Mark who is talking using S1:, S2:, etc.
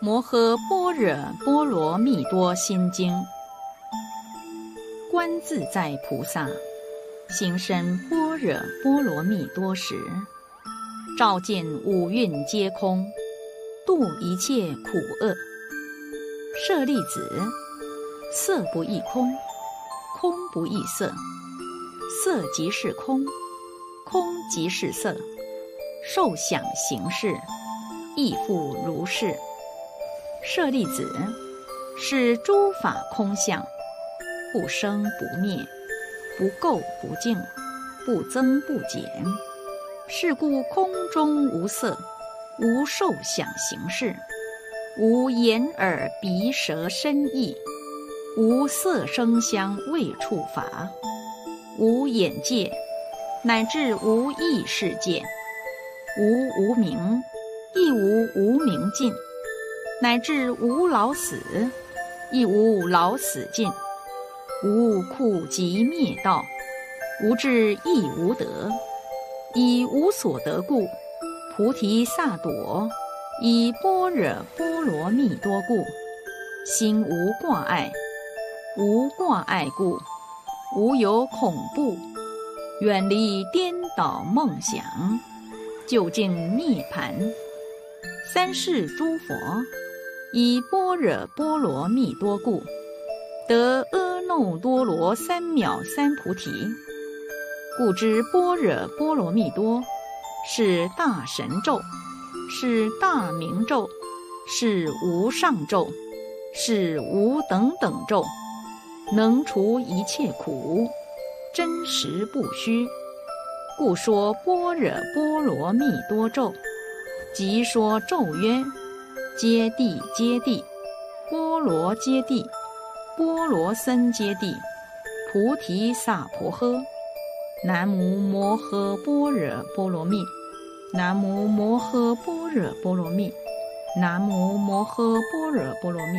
S1: 摩诃般若波罗蜜多心经，观自在菩萨行深般若波罗蜜多时，照见五蕴皆空，度一切苦厄。舍利子，色不异空，空不异色，色即是空，空即是色，受想行识，亦复如是。舍利子，是诸法空相，不生不灭，不垢不净，不增不减。是故空中无色，无受想行识，无眼耳鼻舌身意，无色声香味触法，无眼界，乃至无意识界，无无明，亦无无明尽。乃至无老死，亦无老死尽；无苦集灭道，无智亦无得。以无所得故，菩提萨埵以般若波罗蜜多故，心无挂碍。无挂碍故，无有恐怖，远离颠倒梦想，究竟涅盘。三世诸佛。以般若波罗蜜多故，得阿耨多罗三藐三菩提。故知般若波罗蜜多是大神咒，是大明咒，是无上咒，是无等等咒，能除一切苦，真实不虚。故说般若波罗蜜多咒，即说咒曰。揭谛揭谛，波罗揭谛，波罗僧揭谛，菩提萨婆诃。南无摩诃般若波罗蜜，南无摩诃般若波罗蜜，南无摩诃般若波罗蜜。